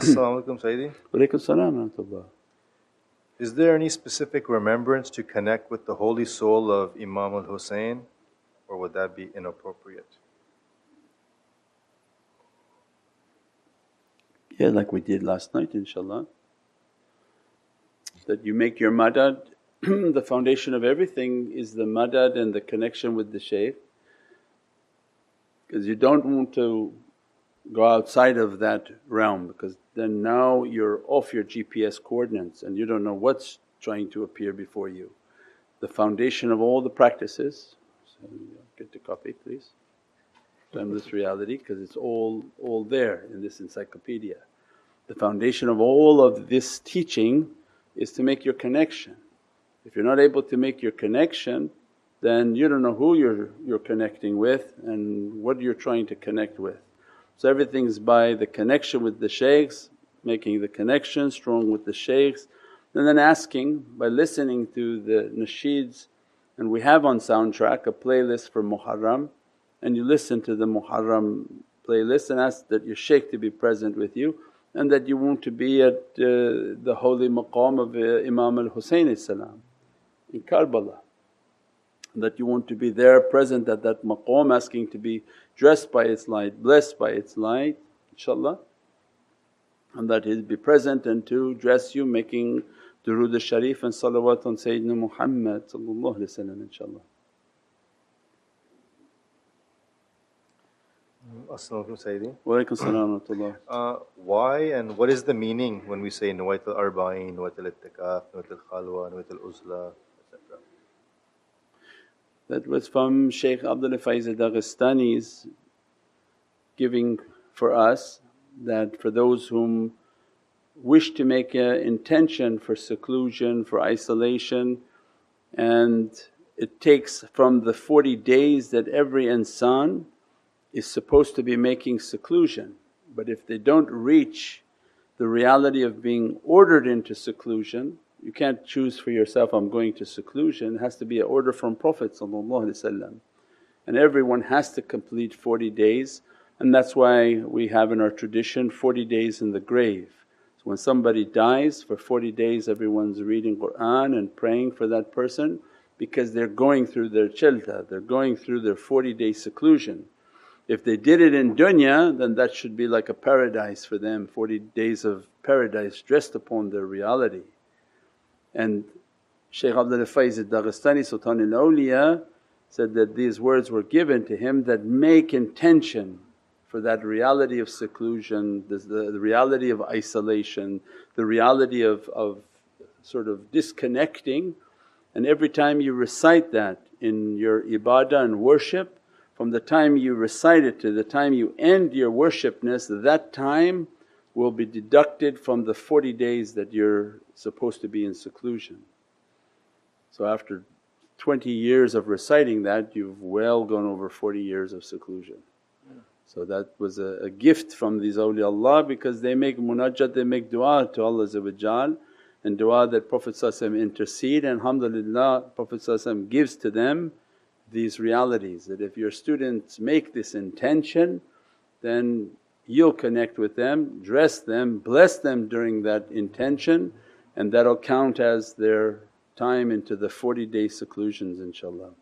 Assalamu alaikum Sayyidi. Walaykum salam wa. Is there any specific remembrance to connect with the holy soul of Imam al Hussein, or would that be inappropriate? Yeah, like we did last night inshaAllah. That you make your madad, the foundation of everything is the madad and the connection with the shaykh because you don't want to go outside of that realm because then now you're off your GPS coordinates and you don't know what's trying to appear before you. The foundation of all the practices, so get to copy please, timeless reality because it's all, all there in this encyclopedia. The foundation of all of this teaching is to make your connection. If you're not able to make your connection then you don't know who you're, you're connecting with and what you're trying to connect with. So everything's by the connection with the shaykhs, making the connection strong with the shaykhs and then asking by listening to the nasheeds. And we have on soundtrack a playlist for Muharram and you listen to the Muharram playlist and ask that your shaykh to be present with you and that you want to be at uh, the holy maqam of uh, Imam al Husayn in Karbala that you want to be there present at that maqam asking to be dressed by its light, blessed by its light inshaAllah and that He'll be present and to dress you making durood al-sharif and salawat on Sayyidina Muhammad inshaAllah. As-salamu Sayyidi. Walaykum salam uh, Why and what is the meaning when we say Nawait al-Arba'in, Nawait al-Ittikaf, Nawait al-Khalwa, Nawait al-Uzla etc.? That was from Shaykh Abdul Faiz Daghestani's giving for us that for those whom wish to make an intention for seclusion, for isolation and it takes from the 40 days that every insan is supposed to be making seclusion. But if they don't reach the reality of being ordered into seclusion you can't choose for yourself, I'm going to seclusion, it has to be an order from Prophet and everyone has to complete 40 days and that's why we have in our tradition 40 days in the grave. So when somebody dies for 40 days everyone's reading Qur'an and praying for that person because they're going through their chilla, they're going through their 40 day seclusion. If they did it in dunya then that should be like a paradise for them, 40 days of paradise dressed upon their reality. And Shaykh Abdul Faiz al-Daghestani Sultan al-Awliya said that these words were given to him that make intention for that reality of seclusion, the, the, the reality of isolation, the reality of, of sort of disconnecting. And every time you recite that in your ibadah and worship from the time you recite it to the time you end your worshipness that time will be deducted from the 40 days that you're supposed to be in seclusion. So after 20 years of reciting that you've well gone over 40 years of seclusion. So that was a, a, gift from these awliyaullah because they make munajat, they make dua to Allah and dua that Prophet intercede and alhamdulillah Prophet gives to them these realities that if your students make this intention then you'll connect with them, dress them, bless them during that intention and that'll count as their time into the 40 day seclusions inshaAllah.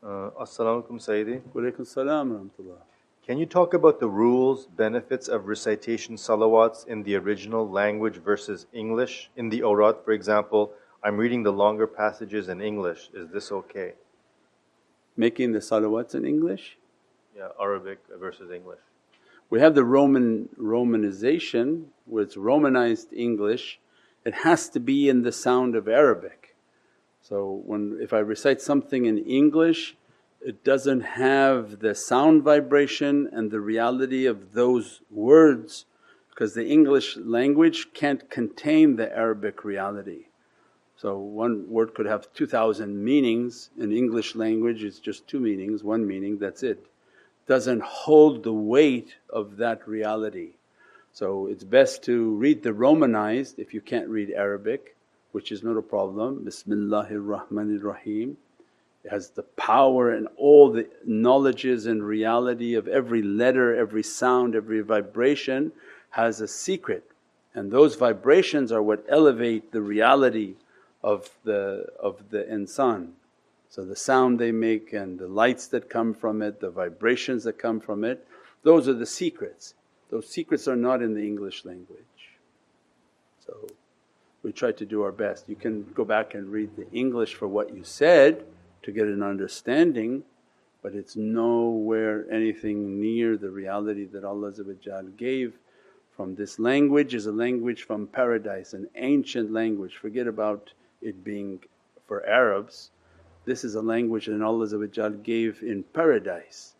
Uh, As-salamu alaykum Sayyidi. Walaykum salam Can you talk about the rules, benefits of recitation salawats in the original language versus English? In the awrad for example, I'm reading the longer passages in English, is this okay? Making the salawats in English? Yeah, Arabic versus English. We have the Roman Romanization where it's Romanized English, it has to be in the sound of Arabic. So when if I recite something in English it doesn't have the sound vibration and the reality of those words because the English language can't contain the Arabic reality. So one word could have 2000 meanings, in English language it's just two meanings, one meaning that's it doesn't hold the weight of that reality. So it's best to read the Romanized if you can't read Arabic which is not a problem, Bismillahir Rahmanir Rahim It has the power and all the knowledges and reality of every letter, every sound, every vibration has a secret and those vibrations are what elevate the reality of the, of the insan. So the sound they make and the lights that come from it, the vibrations that come from it, those are the secrets. Those secrets are not in the English language. So we try to do our best. You can go back and read the English for what you said to get an understanding but it's nowhere anything near the reality that Allah gave from this language is a language from paradise, an ancient language. Forget about it being for Arabs. This is a language that Allah gave in paradise.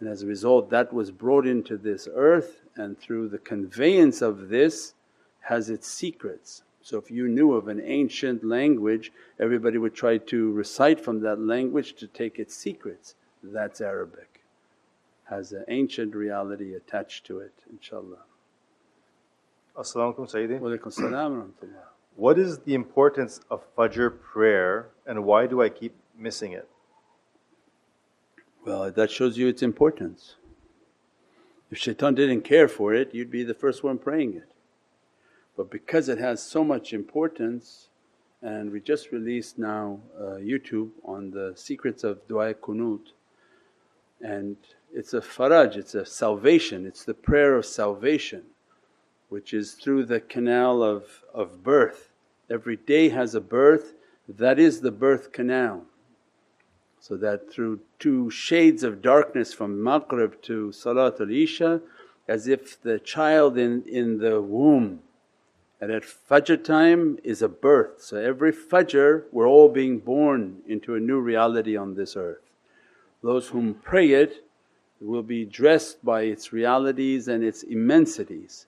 And as a result, that was brought into this earth, and through the conveyance of this, has its secrets. So, if you knew of an ancient language, everybody would try to recite from that language to take its secrets. That's Arabic, has an ancient reality attached to it, inshaAllah. As-salamu alaykum What is the importance of Fajr prayer and why do I keep missing it? Well, that shows you its importance. If shaitan didn't care for it, you'd be the first one praying it. But because it has so much importance, and we just released now uh, YouTube on the secrets of dua kunut, and it's a faraj, it's a salvation, it's the prayer of salvation which is through the canal of, of birth. Every day has a birth, that is the birth canal. So that through two shades of darkness from Maghrib to Salatul Isha, as if the child in, in the womb and at Fajr time is a birth. So every Fajr we're all being born into a new reality on this earth. Those whom pray it will be dressed by its realities and its immensities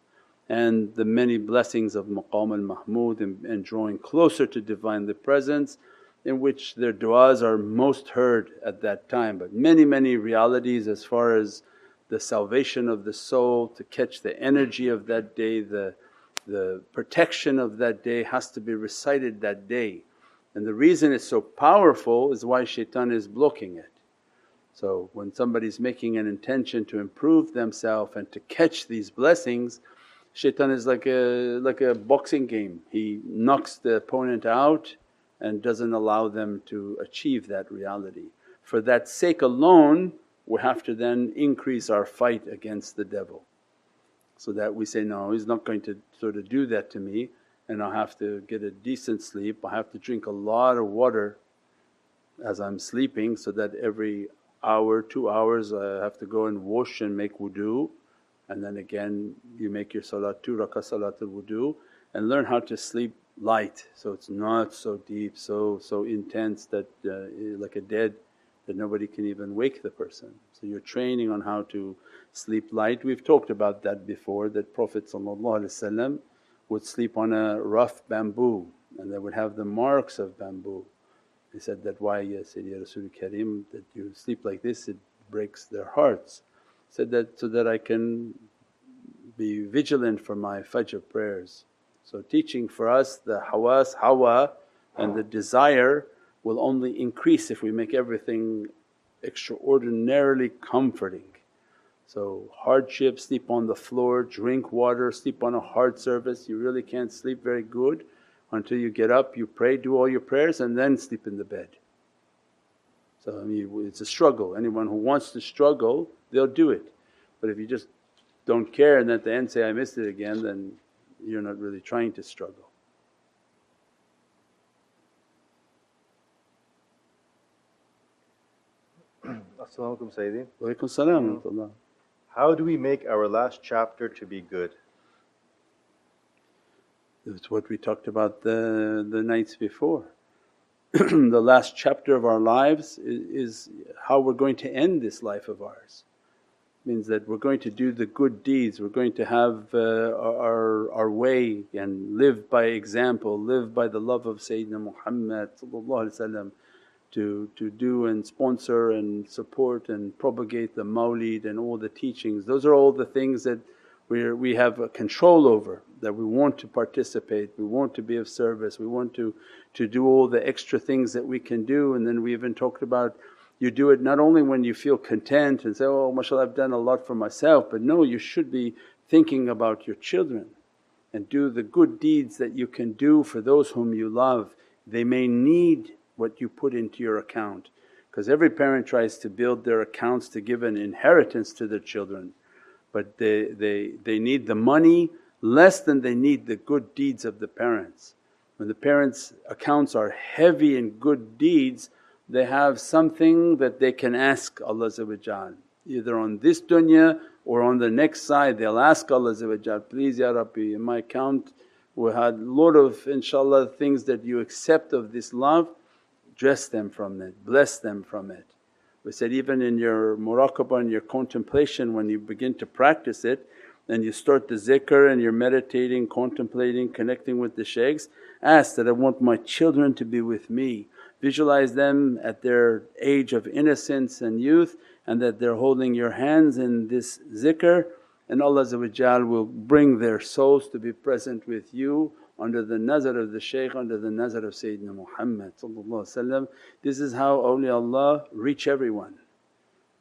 and the many blessings of maqam al mahmud and, and drawing closer to Divinely Presence in which their du'as are most heard at that time. But many, many realities as far as the salvation of the soul, to catch the energy of that day, the, the protection of that day has to be recited that day. And the reason it's so powerful is why shaitan is blocking it. So when somebody's making an intention to improve themselves and to catch these blessings, Shaitan is like a, like a boxing game, he knocks the opponent out and doesn't allow them to achieve that reality. For that sake alone we have to then increase our fight against the devil. So that we say, no he's not going to sort of do that to me and I have to get a decent sleep, I have to drink a lot of water as I'm sleeping so that every hour, two hours I have to go and wash and make wudu and then again you make your salat two rakah salatul wudu and learn how to sleep light so it's not so deep, so so intense that uh, like a dead that nobody can even wake the person. So you're training on how to sleep light. We've talked about that before that Prophet would sleep on a rough bamboo and they would have the marks of bamboo. He said that, why ya Sayyidi Rasul Kareem that you sleep like this it breaks their hearts said that so that I can be vigilant for my fajr prayers. So teaching for us the hawas, hawa and the desire will only increase if we make everything extraordinarily comforting. So hardship, sleep on the floor, drink water, sleep on a hard surface, you really can't sleep very good until you get up, you pray, do all your prayers and then sleep in the bed. So I mean it's a struggle, anyone who wants to struggle they'll do it. But if you just don't care and at the end say, I missed it again, then you're not really trying to struggle. As-salamu Sayyidi. Walaykum salam. How do we make our last chapter to be good? It's what we talked about the, the nights before. the last chapter of our lives is, is how we're going to end this life of ours means that we're going to do the good deeds, we're going to have uh, our, our way and live by example, live by the love of Sayyidina Muhammad to, to do and sponsor and support and propagate the mawlid and all the teachings. Those are all the things that we we have a control over that we want to participate, we want to be of service, we want to, to do all the extra things that we can do. And then we even talked about you do it not only when you feel content and say, oh mashaAllah I've done a lot for myself, but no you should be thinking about your children and do the good deeds that you can do for those whom you love. They may need what you put into your account because every parent tries to build their accounts to give an inheritance to their children but they, they, they need the money less than they need the good deeds of the parents. When the parents' accounts are heavy in good deeds, they have something that they can ask Allah either on this dunya or on the next side they'll ask Allah please Ya Rabbi in my account we had lot of inshaAllah things that you accept of this love, dress them from it, bless them from it. We said even in your muraqabah and your contemplation when you begin to practice it and you start the zikr and you're meditating, contemplating, connecting with the shaykhs, ask that, I want my children to be with me. Visualize them at their age of innocence and youth and that they're holding your hands in this zikr and Allah will bring their souls to be present with you under the nazar of the shaykh, under the nazar of Sayyidina Muhammad This is how awliyaullah reach everyone.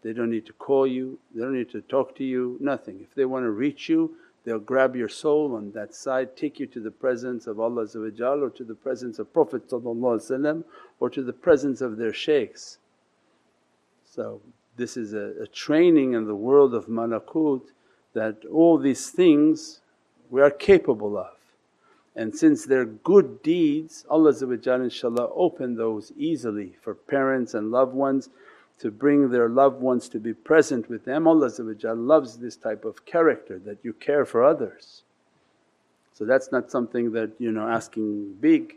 They don't need to call you, they don't need to talk to you, nothing. If they want to reach you they'll grab your soul on that side, take you to the presence of Allah or to the presence of Prophet or to the presence of their shaykhs. So this is a, a training in the world of malakut that all these things we are capable of. And since they're good deeds Allah inshaAllah open those easily for parents and loved ones to bring their loved ones to be present with them. Allah loves this type of character that you care for others. So that's not something that you know asking big,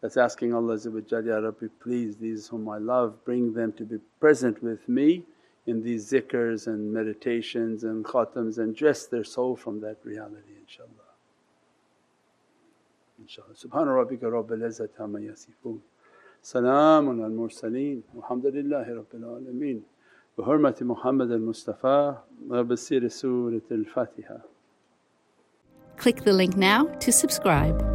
that's asking Allah Ya Rabbi please these whom I love bring them to be present with me in these zikrs and meditations and khatams and dress their soul from that reality inshaAllah. inshaAllah. Subhana rabbika rabbil izzati amma. Salaamun al mursaleen walhamdulillahi rabbil alameen. بحرمة محمد المصطفى وبسير سورة الفاتحة. Click the link now to subscribe.